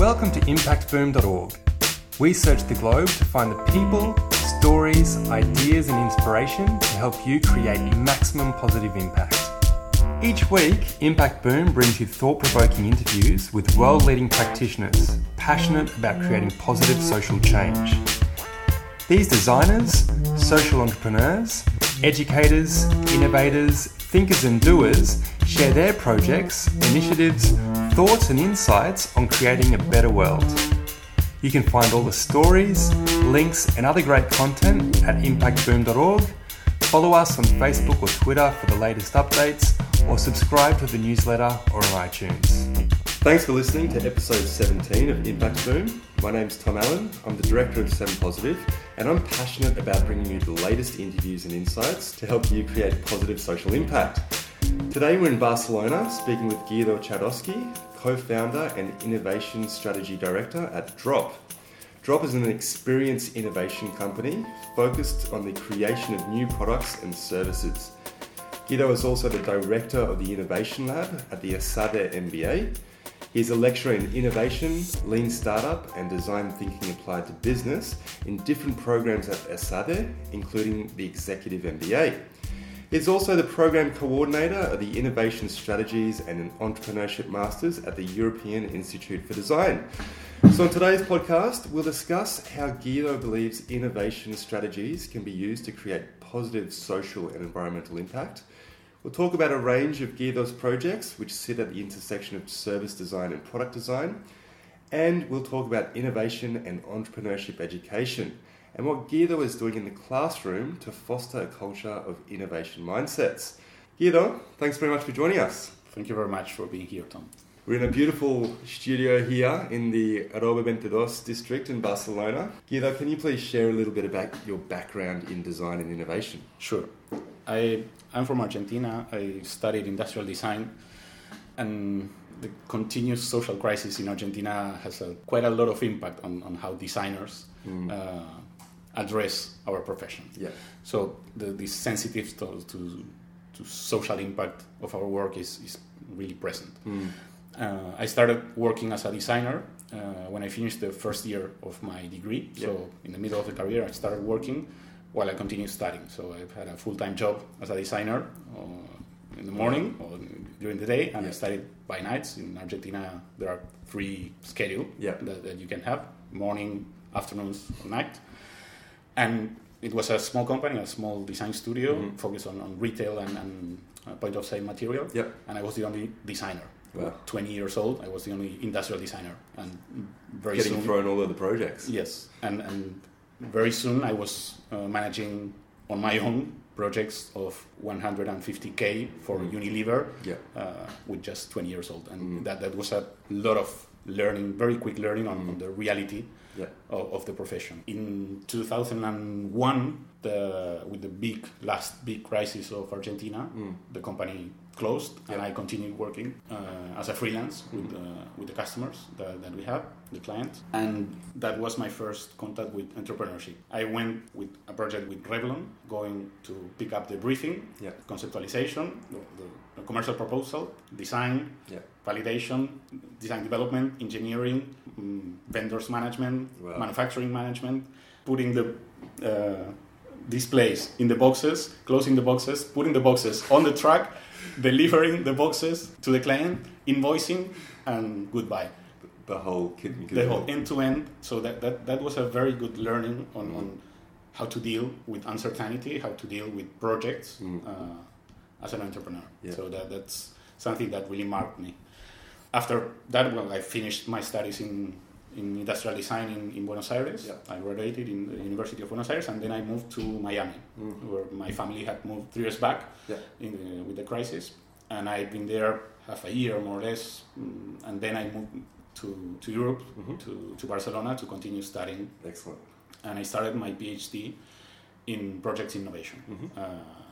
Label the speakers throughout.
Speaker 1: Welcome to impactboom.org. We search the globe to find the people, stories, ideas, and inspiration to help you create maximum positive impact. Each week, Impact Boom brings you thought provoking interviews with world leading practitioners passionate about creating positive social change. These designers, social entrepreneurs, educators, innovators, thinkers, and doers share their projects, initiatives, thoughts, and insights on creating a better world. You can find all the stories, links, and other great content at impactboom.org. Follow us on Facebook or Twitter for the latest updates, or subscribe to the newsletter or on iTunes. Thanks for listening to episode 17 of Impact Boom. My name's Tom Allen. I'm the director of Seven Positive, and I'm passionate about bringing you the latest interviews and insights to help you create positive social impact. Today we're in Barcelona speaking with Guido Charosky, co-founder and innovation strategy director at Drop. Drop is an experience innovation company focused on the creation of new products and services. Guido is also the director of the Innovation Lab at the ESADE MBA. He's a lecturer in innovation, lean startup, and design thinking applied to business in different programs at ESADE, including the Executive MBA. He's also the program coordinator of the Innovation Strategies and Entrepreneurship Masters at the European Institute for Design. So, in today's podcast, we'll discuss how Guido believes innovation strategies can be used to create positive social and environmental impact. We'll talk about a range of Guido's projects which sit at the intersection of service design and product design. And we'll talk about innovation and entrepreneurship education and what Guido is doing in the classroom to foster a culture of innovation mindsets. Guido, thanks very much for joining us.
Speaker 2: Thank you very much for being here, Tom.
Speaker 1: We're in a beautiful studio here in the Aroba 22 district in Barcelona. Guido, can you please share a little bit about your background in design and innovation?
Speaker 2: Sure. I, I'm from Argentina. I studied industrial design, and the continuous social crisis in Argentina has a, quite a lot of impact on, on how designers mm. uh, address our profession.
Speaker 1: Yeah.
Speaker 2: So the, the sensitive to, to, to, social impact of our work is, is really present. Mm. Uh, I started working as a designer uh, when I finished the first year of my degree. Yeah. So in the middle of the career, I started working while I continued studying. So I've had a full-time job as a designer uh, in the morning or during the day, and yeah. I studied by nights. In Argentina, there are three schedules
Speaker 1: yeah.
Speaker 2: that, that, you can have: morning, afternoons, or night and it was a small company, a small design studio mm-hmm. focused on, on retail and, and uh, point of sale material.
Speaker 1: Yep.
Speaker 2: And I was the only designer. Wow. 20 years old, I was the only industrial designer. And very
Speaker 1: Getting
Speaker 2: soon,
Speaker 1: thrown all of the projects.
Speaker 2: Yes. And, and very soon I was uh, managing on my own projects of 150k for mm. Unilever
Speaker 1: yeah.
Speaker 2: uh, with just 20 years old. And mm. that, that was a lot of learning, very quick learning on, mm. on the reality
Speaker 1: yeah.
Speaker 2: of, of, the profession. In 2001, the, with the big last big crisis of Argentina, mm. the company closed, yeah. and I continued working uh, as a freelance with mm. uh, with the customers that, that we have, the client. and that was my first contact with entrepreneurship. I went with a project with Revlon, going to pick up the briefing,
Speaker 1: yeah.
Speaker 2: conceptualization, the, the, commercial proposal, design,
Speaker 1: yeah.
Speaker 2: validation, design development, engineering, um, vendors management, wow. manufacturing management, putting the uh, displays in the boxes, closing the boxes, putting the boxes on the truck, delivering the boxes to the client, invoicing, and goodbye.
Speaker 1: The whole kit
Speaker 2: and The whole end to end. So that, that, that was a very good learning on, mm. on how to deal with uncertainty, how to deal with projects mm. uh, as an entrepreneur.
Speaker 1: Yeah.
Speaker 2: So that, that's something that really marked me. After that, well, I finished my studies in in industrial design in, in Buenos Aires.
Speaker 1: Yeah.
Speaker 2: I graduated in the University of Buenos Aires, and then I moved to Miami,
Speaker 1: mm.
Speaker 2: where my family had moved three years back
Speaker 1: yeah.
Speaker 2: the, with the crisis, and I've been there half a year more or less, mm, and then I moved to, to Europe,
Speaker 1: mm-hmm.
Speaker 2: to, to Barcelona, to continue studying.
Speaker 1: Excellent.
Speaker 2: And I started my PhD in project innovation
Speaker 1: mm-hmm.
Speaker 2: uh,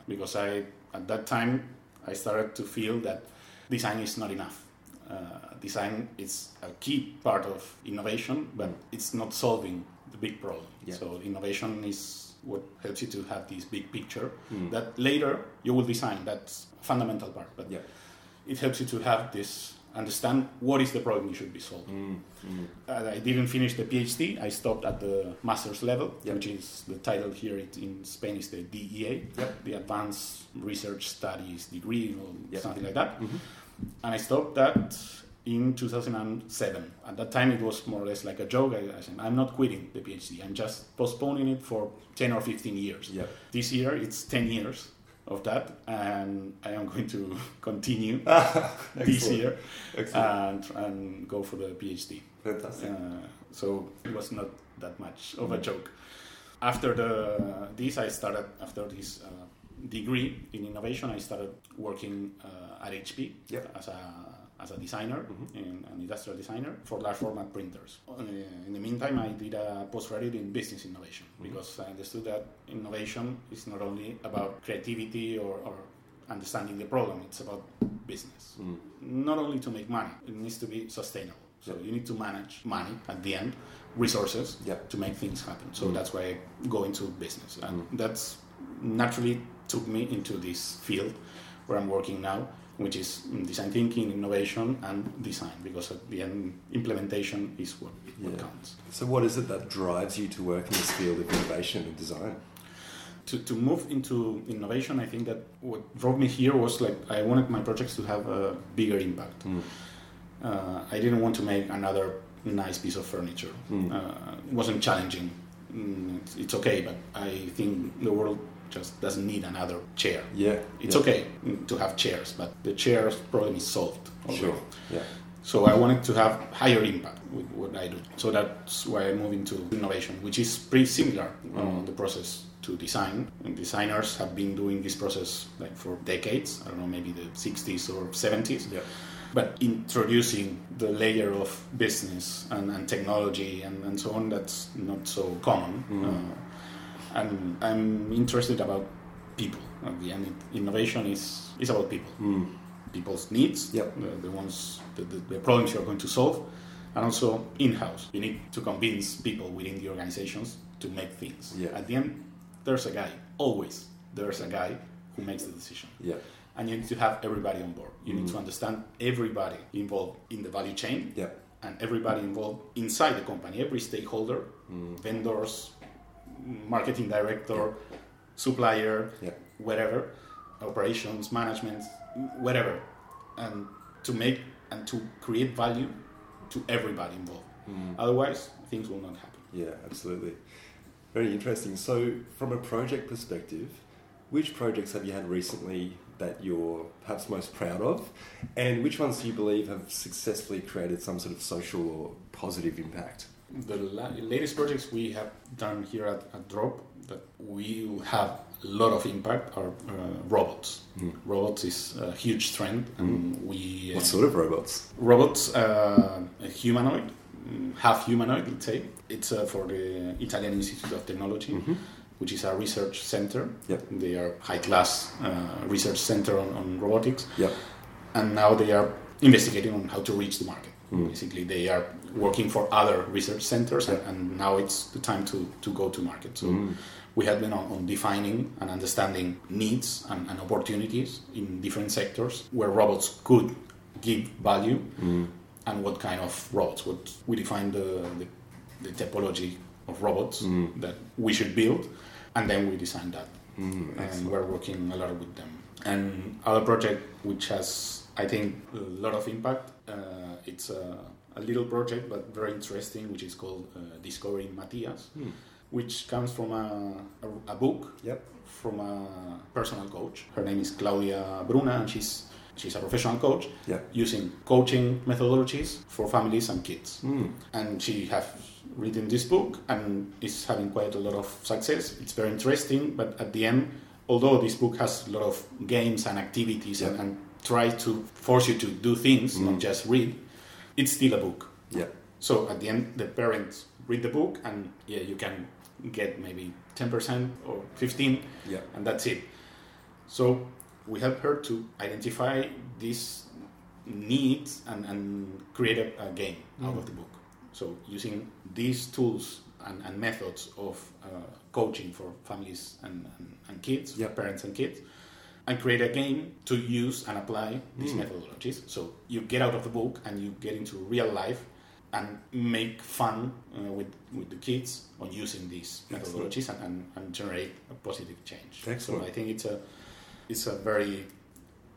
Speaker 2: because I at that time I started to feel that design is not enough uh, design is a key part of innovation, but it's not solving the big problem.
Speaker 1: Yeah.
Speaker 2: So innovation is what helps you to have this big picture
Speaker 1: mm.
Speaker 2: that later you will design. That's a fundamental part, but
Speaker 1: yeah.
Speaker 2: it helps you to have this understand what is the problem you should be solving.
Speaker 1: Mm, mm.
Speaker 2: Uh, I didn't finish the PhD. I stopped at the master's level,
Speaker 1: Yep.
Speaker 2: which is the title here it, in Spain is the DEA,
Speaker 1: Yep.
Speaker 2: the Advanced Research Studies degree or
Speaker 1: Yep.
Speaker 2: something like that.
Speaker 1: Mhm.
Speaker 2: And I stopped that in 2007. At that time, it was more or less like a joke. I, I said, I'm not quitting the PhD. I'm just postponing it for 10 or 15 years. This year, it's 10 years of that, and I am going to continue this year
Speaker 1: Excellent.
Speaker 2: and, and go for the PhD.
Speaker 1: Fantastic.
Speaker 2: Uh, so it was not that much of a joke. After the this, I started after this uh, degree in innovation. I started working uh, at HP
Speaker 1: Yep.
Speaker 2: as a as a designer,
Speaker 1: Mhm.
Speaker 2: in, an industrial designer for large format printers. Uh, in the meantime, I did a postgraduate in business innovation
Speaker 1: Mhm.
Speaker 2: because I understood that innovation is not only about creativity or, or understanding the problem; it's about business
Speaker 1: Mm.
Speaker 2: not only to make money, it needs to be sustainable. So you need to manage money at the end, resources
Speaker 1: Yeah.
Speaker 2: to make things happen. So
Speaker 1: Mm.
Speaker 2: that's why I go into business, and
Speaker 1: Mm.
Speaker 2: that's naturally took me into this field where I'm working now, which is design thinking, innovation, and design. Because at the end, implementation is what, what counts.
Speaker 1: So, what is it that drives you to work in this field of innovation and design?
Speaker 2: to, to move into innovation, I think that what drove me here was like I wanted my projects to have a bigger impact.
Speaker 1: Mm.
Speaker 2: Uh, I didn't want to make another nice piece of furniture.
Speaker 1: Mm.
Speaker 2: Uh, it wasn't challenging. Mm, it's, it's okay, but I think the world just doesn't need another chair.
Speaker 1: Yeah.
Speaker 2: It's
Speaker 1: yeah.
Speaker 2: okay to have chairs, but the chairs problem is solved. already.
Speaker 1: Sure. Yeah.
Speaker 2: So I wanted to have higher impact with what I do. So that's why I moved into innovation, which is pretty similar
Speaker 1: Mm.
Speaker 2: the process to design. And designers have been doing this process like for decades. I don't know, maybe the 60s or 70s.
Speaker 1: Yeah.
Speaker 2: But introducing the layer of business and, and technology and, and so on, that's not so common.
Speaker 1: Mm.
Speaker 2: Uh, and I'm interested about people. At the end, innovation is, is about people
Speaker 1: Mm.
Speaker 2: people's needs,
Speaker 1: Yep.
Speaker 2: the, the ones, the, the, problems you're going to solve, and also in-house. You need to convince people within the organizations to make things.
Speaker 1: Yeah.
Speaker 2: At the end, there's a guy. Always, there's a guy who makes the decision,
Speaker 1: Yeah.
Speaker 2: and you need to have everybody on board. You need
Speaker 1: Mhm.
Speaker 2: to understand everybody involved in the value chain
Speaker 1: Yeah.
Speaker 2: and everybody involved inside the company, every stakeholder,
Speaker 1: Mm.
Speaker 2: vendors, marketing director, supplier,
Speaker 1: Yeah.
Speaker 2: whatever, operations, management, whatever, and to make and to create value to everybody involved.
Speaker 1: Mm.
Speaker 2: Otherwise, things will not happen.
Speaker 1: Yeah, absolutely. Very interesting. So, from a project perspective, which projects have you had recently that you're perhaps most proud of? And which ones do you believe have successfully created some sort of social or positive impact?
Speaker 2: The la- latest projects we have done here at, at Drop that we have a lot of impact are uh, robots.
Speaker 1: Mm.
Speaker 2: Robots is a huge trend, and we uh,
Speaker 1: What sort of robots?
Speaker 2: robots, uh, a humanoid, mm, half humanoid, let's say. It's uh, for the Italian Institute of Technology,
Speaker 1: Mm-hmm.
Speaker 2: which is a research center.
Speaker 1: Yep.
Speaker 2: They are high class uh, research center on, on robotics,
Speaker 1: Yep.
Speaker 2: and now they are investigating on how to reach the market.
Speaker 1: Mm.
Speaker 2: Basically, they are working for other research centers, and, and now it's the time to, to go to market. So
Speaker 1: Mm.
Speaker 2: we have been on, on defining and understanding needs and, and opportunities in different sectors where robots could give value
Speaker 1: Mm.
Speaker 2: and what kind of robots. What we define the, the, the typology of robots
Speaker 1: Mm.
Speaker 2: that we should build, and then we design that.
Speaker 1: Mm.
Speaker 2: And we're working a lot with them. And other project which has, I think, a lot of impact. Uh, it's a, a little project but very interesting, which is called uh, Discovering Matias,
Speaker 1: Mm.
Speaker 2: which comes from a, a, a book
Speaker 1: Yep.
Speaker 2: from a personal coach. Her name is Claudia Bruna, and she's she's a professional coach using coaching methodologies for families and kids.
Speaker 1: Mm.
Speaker 2: And she has written this book and is having quite a lot of success. It's very interesting, but at the end, although this book has a lot of games and activities and, and tries to force you to do things,
Speaker 1: Mm.
Speaker 2: not just read, it's still a book.
Speaker 1: Yeah.
Speaker 2: So at the end, the parents read the book, and yeah, you can get maybe ten percent or fifteen,
Speaker 1: Yep.
Speaker 2: and that's it. So we help her to identify these needs and, and create a, a game out
Speaker 1: Mm.
Speaker 2: of the book. So using these tools and, and methods of uh, coaching for families and, and, and kids, parents and kids, and create a game to use and apply these methodologies. So you get out of the book and you get into real life and make fun uh, with, with the kids on using these methodologies and, and, and generate a positive change.
Speaker 1: Excellent.
Speaker 2: So I think it's a it's a very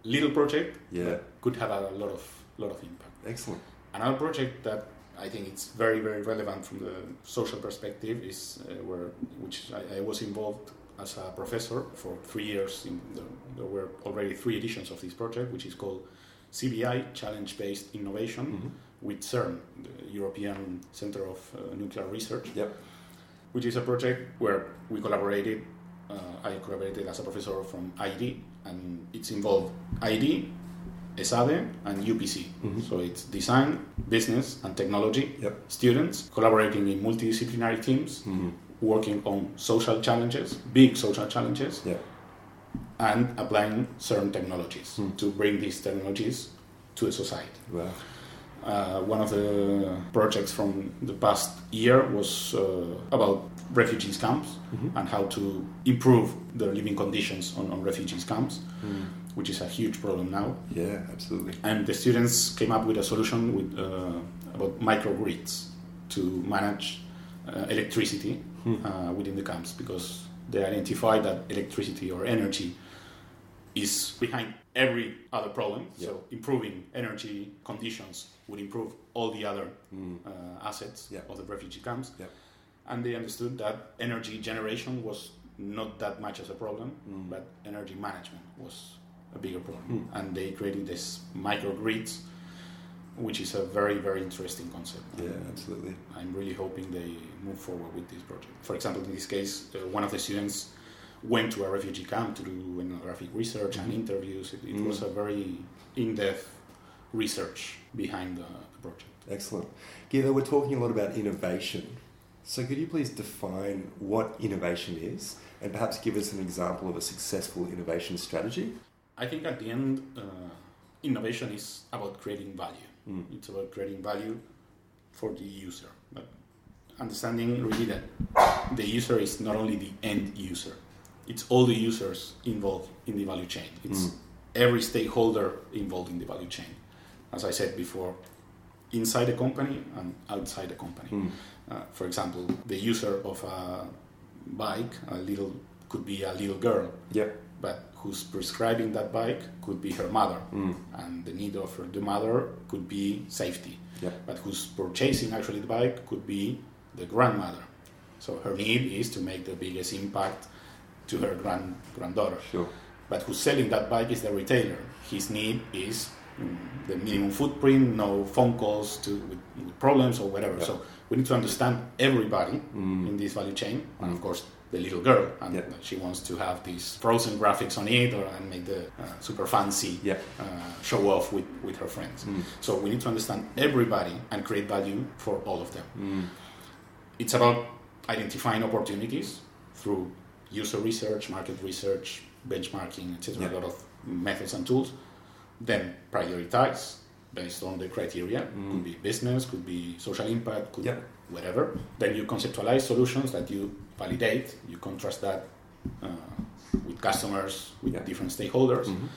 Speaker 2: little project
Speaker 1: Yeah.
Speaker 2: that could have a lot of lot of impact.
Speaker 1: Excellent.
Speaker 2: Another project that I think it's very very relevant from the social perspective is uh, where which I, I was involved as a professor for three years. In the, there were already three editions of this project, which is called CBI Challenge Based Innovation
Speaker 1: Mhm.
Speaker 2: with CERN, the European Center of uh, Nuclear Research,
Speaker 1: Yep.
Speaker 2: which is a project where we collaborated. Uh, I collaborated as a professor from ID, and it's involved ID, ESADE, and UPC.
Speaker 1: Mhm.
Speaker 2: So it's design, business, and technology
Speaker 1: Yep.
Speaker 2: students collaborating in multidisciplinary teams,
Speaker 1: Mhm.
Speaker 2: Working on social challenges, big social challenges,
Speaker 1: Yeah.
Speaker 2: and applying certain technologies
Speaker 1: Hmm.
Speaker 2: to bring these technologies to the society.
Speaker 1: Wow.
Speaker 2: Uh, one of the projects from the past year was uh, about refugees camps
Speaker 1: Mhm.
Speaker 2: and how to improve the living conditions on, on refugees camps,
Speaker 1: Mm.
Speaker 2: which is a huge problem now.
Speaker 1: Yeah, absolutely.
Speaker 2: And the students came up with a solution with uh, about microgrids to manage uh, electricity
Speaker 1: Hmm.
Speaker 2: uh, within the camps because they identified that electricity or energy is behind every other problem. So improving energy conditions would improve all the other
Speaker 1: Mm.
Speaker 2: uh, assets
Speaker 1: Yeah.
Speaker 2: of the refugee camps.
Speaker 1: Yeah.
Speaker 2: And they understood that energy generation was not that much as a problem,
Speaker 1: Mm.
Speaker 2: but energy management was a bigger problem.
Speaker 1: Mm.
Speaker 2: And they created this microgrids, which is a very, very interesting concept.
Speaker 1: Yeah, absolutely.
Speaker 2: I'm really hoping they move forward with this project. For example, in this case, uh, one of the students went to a refugee camp to do ethnographic research and
Speaker 1: Mhm.
Speaker 2: interviews. It, it
Speaker 1: Mm.
Speaker 2: was a very in-depth research behind the, the project.
Speaker 1: Excellent. Guido, we're talking a lot about innovation. So could you please define what innovation is and perhaps give us an example of a successful innovation strategy?
Speaker 2: I think at the end, uh, innovation is about creating value.
Speaker 1: Mm.
Speaker 2: It's about creating value for the user, but understanding really that the user is not only the end user; it's all the users involved in the value chain. It's
Speaker 1: Mm.
Speaker 2: every stakeholder involved in the value chain. As I said before, inside the company and outside the company.
Speaker 1: Mm.
Speaker 2: Uh, for example, the user of a bike, a little could be a little girl,
Speaker 1: Yep.
Speaker 2: but who's prescribing that bike could be her mother,
Speaker 1: Mm.
Speaker 2: and the need of her, the mother could be safety.
Speaker 1: Yep.
Speaker 2: But who's purchasing actually the bike could be the grandmother. So her need is to make the biggest impact to her grand granddaughter.
Speaker 1: Sure.
Speaker 2: But who's selling that bike is the retailer. His need is mm, the minimum footprint, no phone calls to with, with problems or whatever. So we need to understand everybody
Speaker 1: Mm.
Speaker 2: in this value chain, and of course the little girl, and
Speaker 1: Yeah.
Speaker 2: she wants to have these frozen graphics on it or and make the uh, super fancy
Speaker 1: Yeah.
Speaker 2: uh, show off with, with her friends.
Speaker 1: Mm.
Speaker 2: So we need to understand everybody and create value for all of them.
Speaker 1: Mm.
Speaker 2: It's about identifying opportunities through user research, market research, benchmarking, etc.
Speaker 1: Yeah.
Speaker 2: A lot of methods and tools. Then prioritize based on the criteria.
Speaker 1: Mm.
Speaker 2: Could be business, could be social impact, could. Whatever. Then you conceptualize solutions that you validate. You contrast that uh, with customers, with
Speaker 1: Yeah.
Speaker 2: different stakeholders.
Speaker 1: Mhm.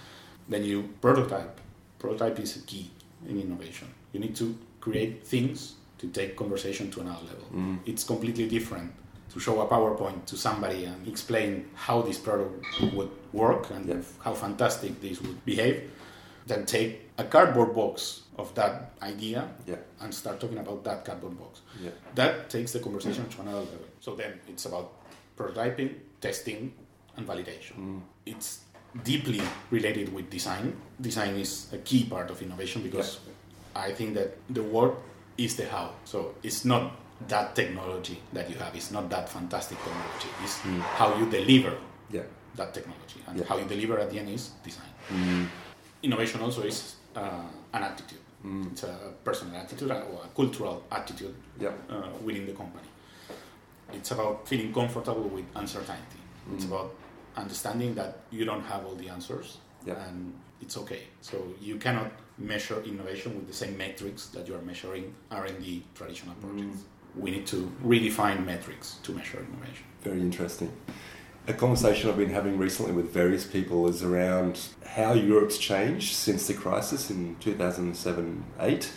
Speaker 2: Then you prototype. Prototype is a key in innovation. You need to create things to take conversation to another level.
Speaker 1: Mm.
Speaker 2: It's completely different to show a PowerPoint to somebody and explain how this product would work and
Speaker 1: Yeah.
Speaker 2: how fantastic this would behave than take a cardboard box of that idea
Speaker 1: Yeah.
Speaker 2: and start talking about that cardboard box.
Speaker 1: Yeah.
Speaker 2: That takes the conversation to another level. So then it's about prototyping, testing, and validation.
Speaker 1: Mm.
Speaker 2: It's deeply related with design. Design is a key part of innovation because I think that the word is the how. So it's not that technology that you have. It's not that fantastic technology. It's
Speaker 1: Mm.
Speaker 2: how you deliver
Speaker 1: Yeah.
Speaker 2: that technology. And how you deliver at the end is design.
Speaker 1: Mm.
Speaker 2: Innovation also is uh, an attitude.
Speaker 1: Mm.
Speaker 2: It's a personal attitude or a cultural attitude uh, within the company. It's about feeling comfortable with uncertainty. It's
Speaker 1: Mm.
Speaker 2: about understanding that you don't have all the answers and it's okay. So you cannot measure innovation with the same metrics that you are measuring R&D traditional projects. We need to redefine metrics to measure innovation.
Speaker 1: Very interesting. A conversation I've been having recently with various people is around how Europe's changed since the crisis in 2007 8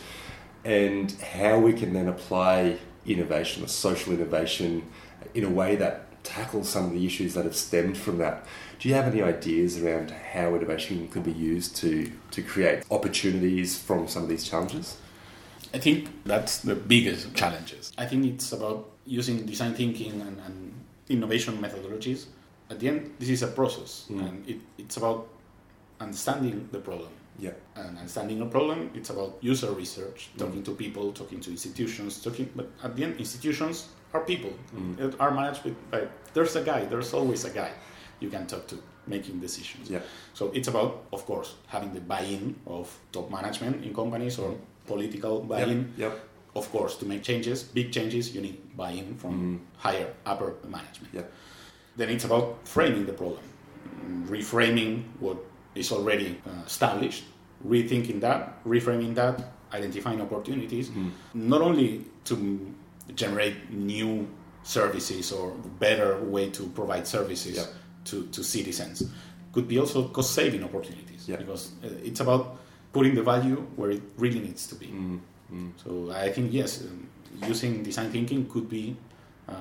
Speaker 1: and how we can then apply innovation or social innovation in a way that tackles some of the issues that have stemmed from that. Do you have any ideas around how innovation could be used to, to create opportunities from some of these challenges?
Speaker 2: I think that's the biggest challenges. I think it's about using design thinking and, and innovation methodologies. At the end, this is a process, mm. and it, it's about understanding the problem.
Speaker 1: Yeah.
Speaker 2: And understanding a problem, it's about user research, mm. talking mm. to people, talking to institutions, talking. But at the end, institutions are people, mm. are managed by. There's a guy. There's always a guy you can talk to making decisions.
Speaker 1: Yeah.
Speaker 2: So it's about, of course, having the buy-in of top management in companies or political buy-in.
Speaker 1: Yep. yep.
Speaker 2: Of course, to make changes, big changes, you need buy-in from mm. higher, upper management.
Speaker 1: Yep.
Speaker 2: Then it's about framing the problem, reframing what is already uh, established, rethinking that, reframing that, identifying opportunities, mm. not only to generate new services or better way to provide services yep. to, to citizens, could be also cost saving opportunities
Speaker 1: yep.
Speaker 2: because uh, it's about putting the value where it really needs to be.
Speaker 1: Mm, mm.
Speaker 2: So I think yes, um, using design thinking could be uh,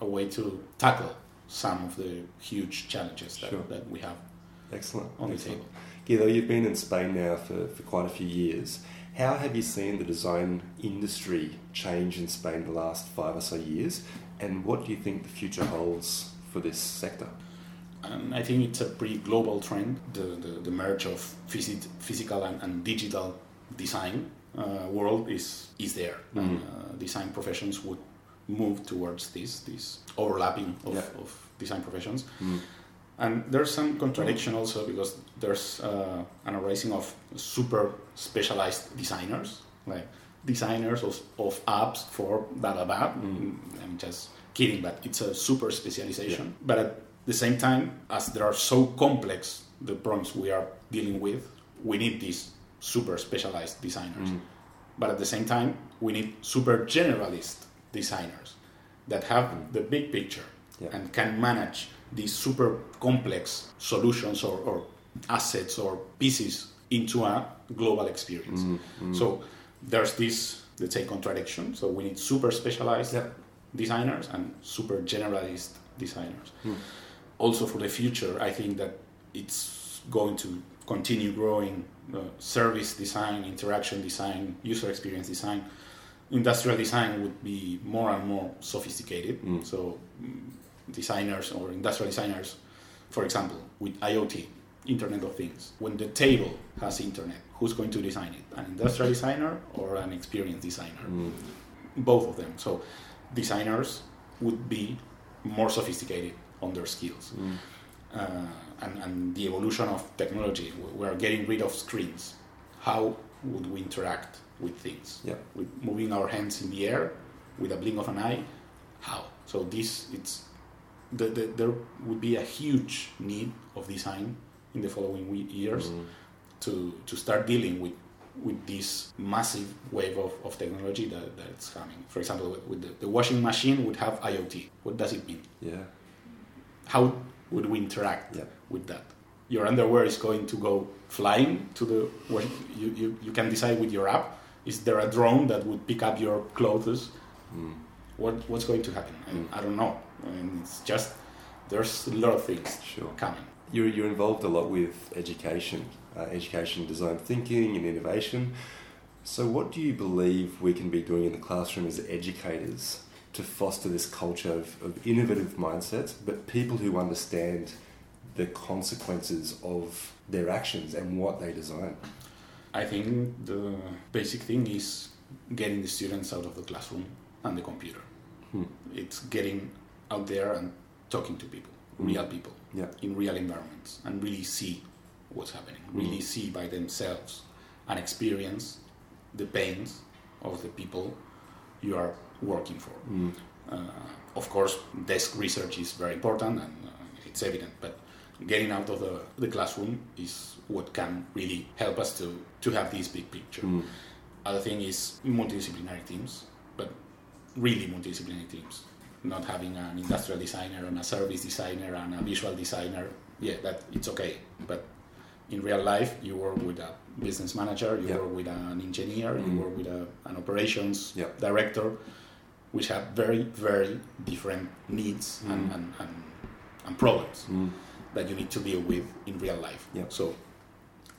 Speaker 2: a way to tackle some of the huge challenges that,
Speaker 1: sure.
Speaker 2: that we have.
Speaker 1: Excellent.
Speaker 2: On
Speaker 1: Excellent.
Speaker 2: the table.
Speaker 1: Guido, you've been in Spain now for, for quite a few years. How have you seen the design industry change in Spain the last five or so years? And what do you think the future holds for this sector?
Speaker 2: And I think it's a pretty global trend, the, the, the merge of phys- physical and, and, digital design uh, world is, is there. Mm. And uh, design professions would move towards this, this overlapping of,
Speaker 1: yeah.
Speaker 2: of design professions.
Speaker 1: Mm.
Speaker 2: And there's some contradiction also because there's uh, an arising of super specialized designers, like designers of, of apps for blah blah blah. Mm. I'm just kidding, but it's a super specialization. Yeah. But at the same time, as there are so complex, the problems we are dealing with, we need these super specialized designers.
Speaker 1: Mm.
Speaker 2: But at the same time, we need super generalist designers that have the big picture
Speaker 1: yeah.
Speaker 2: and can manage these super complex solutions or, or, assets or pieces into a global experience.
Speaker 1: Mm. mm.
Speaker 2: So there's this, let's say, contradiction. So we need super specialized
Speaker 1: yeah.
Speaker 2: designers and super generalist designers.
Speaker 1: Mm
Speaker 2: also for the future, I think that it's going to continue growing uh, service design, interaction design, user experience design. Industrial design would be more and more sophisticated.
Speaker 1: Mm.
Speaker 2: So, um, designers or industrial designers, for example, with IoT, Internet of Things, when the table has internet, who's going to design it? An industrial designer or an experience designer?
Speaker 1: Mm.
Speaker 2: Both of them. So, designers would be more sophisticated on their skills.
Speaker 1: Mm.
Speaker 2: Uh, and, and the evolution of technology, we are getting rid of screens. How would we interact with things?
Speaker 1: Yeah.
Speaker 2: With moving our hands in the air, with a blink of an eye, how? So this, it's the, the, there would be a huge need of design in the following years
Speaker 1: mm.
Speaker 2: to, to start dealing with with this massive wave of, of technology that, that's coming. For example, with, with the, the, washing machine would have IoT. What does it mean?
Speaker 1: Yeah
Speaker 2: how would we interact
Speaker 1: yeah.
Speaker 2: with that? Your underwear is going to go flying to the you, you, you can decide with your app. Is there a drone that would pick up your clothes?
Speaker 1: Mm.
Speaker 2: What what's going to happen?
Speaker 1: Mm.
Speaker 2: I don't know. I mean, it's just there's a lot of things
Speaker 1: sure.
Speaker 2: coming.
Speaker 1: You're, you're involved a lot with education, uh, education, design thinking, and innovation. So, what do you believe we can be doing in the classroom as educators to foster this culture of, of innovative mindsets, but people who understand the consequences of their actions and what they design.
Speaker 2: I think the basic thing is getting the students out of the classroom and the computer.
Speaker 1: Hmm.
Speaker 2: It's getting out there and talking to people, hmm. real people,
Speaker 1: yeah.
Speaker 2: in real environments, and really see what's happening, hmm. really see by themselves and experience the pains of the people you are working for.
Speaker 1: Mm.
Speaker 2: Uh, of course, desk research is very important and uh, it's evident, but getting out of the, the classroom is what can really help us to, to have this big picture.
Speaker 1: Mm.
Speaker 2: Other thing is multidisciplinary teams, but really multidisciplinary teams. not having an industrial designer and a service designer and a visual designer. Yeah, that it's okay. But in real life, you work with a business manager, you
Speaker 1: Yeah.
Speaker 2: work with an engineer,
Speaker 1: Mm.
Speaker 2: you work with a, an operations
Speaker 1: Yeah.
Speaker 2: director, which have very, very different needs and,
Speaker 1: Mm.
Speaker 2: and, and, and problems
Speaker 1: Mm.
Speaker 2: That you need to deal with in real life.
Speaker 1: Yeah.
Speaker 2: So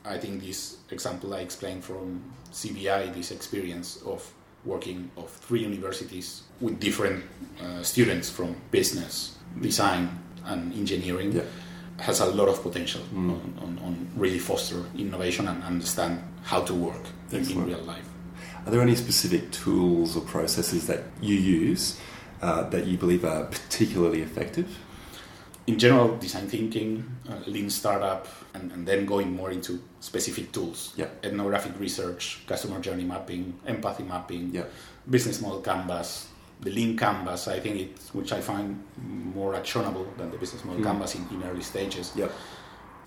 Speaker 2: I think this example I explained from CBI, this experience of working of three universities with different uh, students from business, design, and engineering,
Speaker 1: Yeah.
Speaker 2: has a lot of potential
Speaker 1: Mm.
Speaker 2: on, on, on really foster innovation and understand how to work in, in real life.
Speaker 1: Are there any specific tools or processes that you use uh, that you believe are particularly effective?
Speaker 2: In general, design thinking, uh, lean startup, and, and then going more into specific tools.
Speaker 1: Yeah.
Speaker 2: Ethnographic research, customer journey mapping, empathy mapping,
Speaker 1: Yeah.
Speaker 2: business model canvas, the lean canvas, I think it's, which I find more actionable than the business model
Speaker 1: Mm.
Speaker 2: canvas in, in early stages.
Speaker 1: Yeah.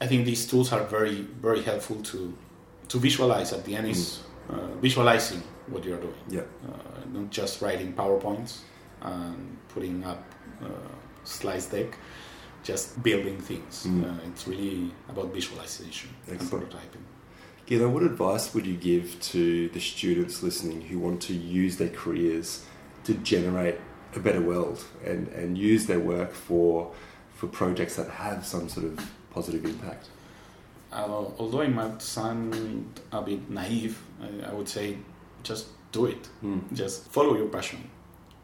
Speaker 2: I think these tools are very, very helpful to, to visualize at the end is uh, visualizing what you're doing
Speaker 1: Yeah.
Speaker 2: uh, not just writing PowerPoints and putting up uh, slides deck, just building things.
Speaker 1: Mm.
Speaker 2: Uh, it's really about visualization
Speaker 1: Excellent.
Speaker 2: and prototyping.
Speaker 1: Guido, what advice would you give to the students listening who want to use their careers to generate a better world and, and use their work for, for projects that have some sort of positive impact?
Speaker 2: Uh, although it might sound a bit naive, I, I would say just do it.
Speaker 1: Mm.
Speaker 2: Just follow your passion,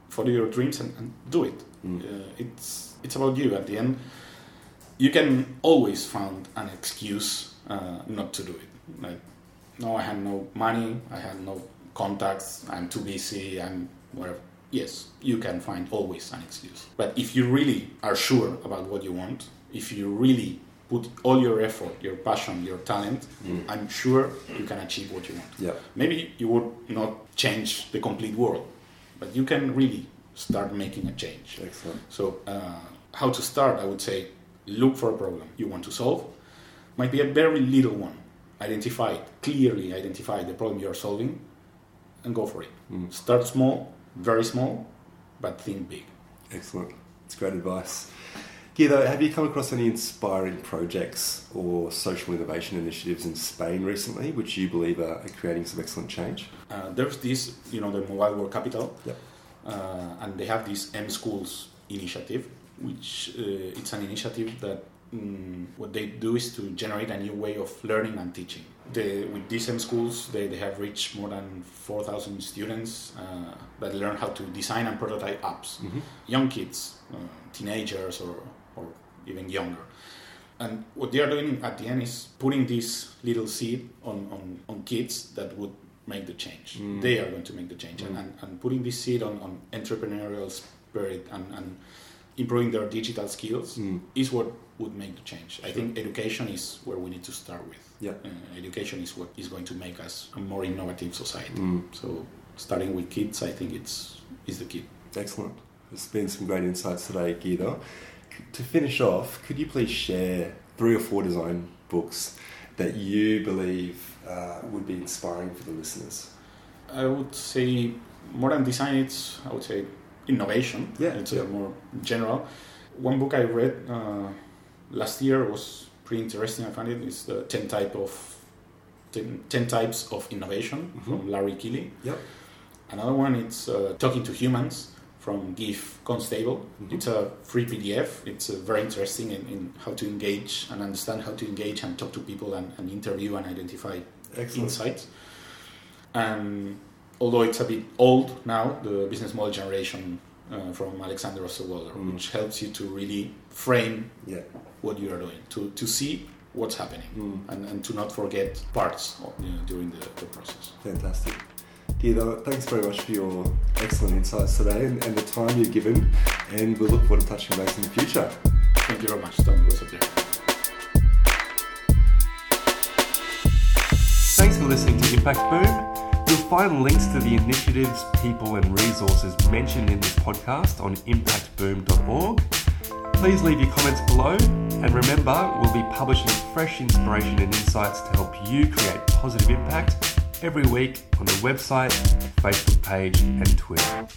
Speaker 2: follow your dreams, and, and do it.
Speaker 1: Mm.
Speaker 2: Uh, it's it's about you at the end. You can always find an excuse uh, not to do it. Like, no, I had no money, I had no contacts, I'm too busy, I'm whatever. Yes, you can find always an excuse. But if you really are sure about what you want, if you really put all your effort, your passion, your talent,
Speaker 1: Mm.
Speaker 2: I'm sure you can achieve what you want.
Speaker 1: Yeah.
Speaker 2: Maybe you would not change the complete world, but you can really start making a change.
Speaker 1: Excellent.
Speaker 2: So, uh, how to start? I would say look for a problem you want to solve. Might be a very little one. Identify it, clearly identify the problem you are solving and go for it.
Speaker 1: Mm.
Speaker 2: Start small, very small, but think big.
Speaker 1: Excellent. It's great advice. Guido, have you come across any inspiring projects or social innovation initiatives in Spain recently, which you believe are, are creating some excellent change?
Speaker 2: Uh, there's this, you know, the Mobile World Capital,
Speaker 1: Yep.
Speaker 2: Uh, and they have this M Schools initiative, which uh, it's an initiative that mm, what they do is to generate a new way of learning and teaching. They, with these M Schools, they, they have reached more than 4,000 students uh, that learn how to design and prototype apps.
Speaker 1: Mm-hmm.
Speaker 2: Young kids, uh, teenagers, or, or even younger. And what they are doing at the end is putting this little seed on, on, on kids that would make the change.
Speaker 1: Mm.
Speaker 2: They are going to make the change.
Speaker 1: Mm.
Speaker 2: And, and, and putting this seed on, on entrepreneurial spirit and, and improving their digital skills
Speaker 1: Mm.
Speaker 2: is what would make the change. I think education is where we need to start with.
Speaker 1: Yeah.
Speaker 2: Uh, education is what is going to make us a more innovative society.
Speaker 1: Mm.
Speaker 2: So starting with kids, I think it's is the key.
Speaker 1: Excellent. There's been some great insights today, Guido. To finish off, could you please share three or four design books that you believe uh, would be inspiring for the listeners?
Speaker 2: I would say more than design, it's I would say innovation.
Speaker 1: Yeah,
Speaker 2: it's
Speaker 1: yeah.
Speaker 2: a more general. One book I read uh, last year was pretty interesting. I found it. It's the ten type of 10, 10 types of innovation
Speaker 1: Mhm.
Speaker 2: from Larry Keeley.
Speaker 1: Yep.
Speaker 2: Another one it's uh, talking to humans from Giff Constable.
Speaker 1: Mhm.
Speaker 2: It's a free PDF. It's uh, very interesting in, in how to engage and understand how to engage and talk to people and, and interview and identify
Speaker 1: Excellent.
Speaker 2: insights. And although it's a bit old now, the business model generation uh, from Alexander Osterwalder,
Speaker 1: Mm.
Speaker 2: which helps you to really frame
Speaker 1: Yeah.
Speaker 2: what you are doing, to, to see what's happening,
Speaker 1: Mm.
Speaker 2: and, and to not forget parts of, you know, during the, the process.
Speaker 1: Fantastic. Guido, thanks very much for your excellent insights today and, and the time you've given, and we'll look forward to touching base in the future.
Speaker 2: Thank you very much, Tom. It was a pleasure.
Speaker 1: Thanks for listening to Impact Boom. You'll find links to the initiatives, people, and resources mentioned in this podcast on impactboom.org. Please leave your comments below, and remember, we'll be publishing fresh inspiration and insights to help you create positive impact every week on the website, Facebook page, and Twitter.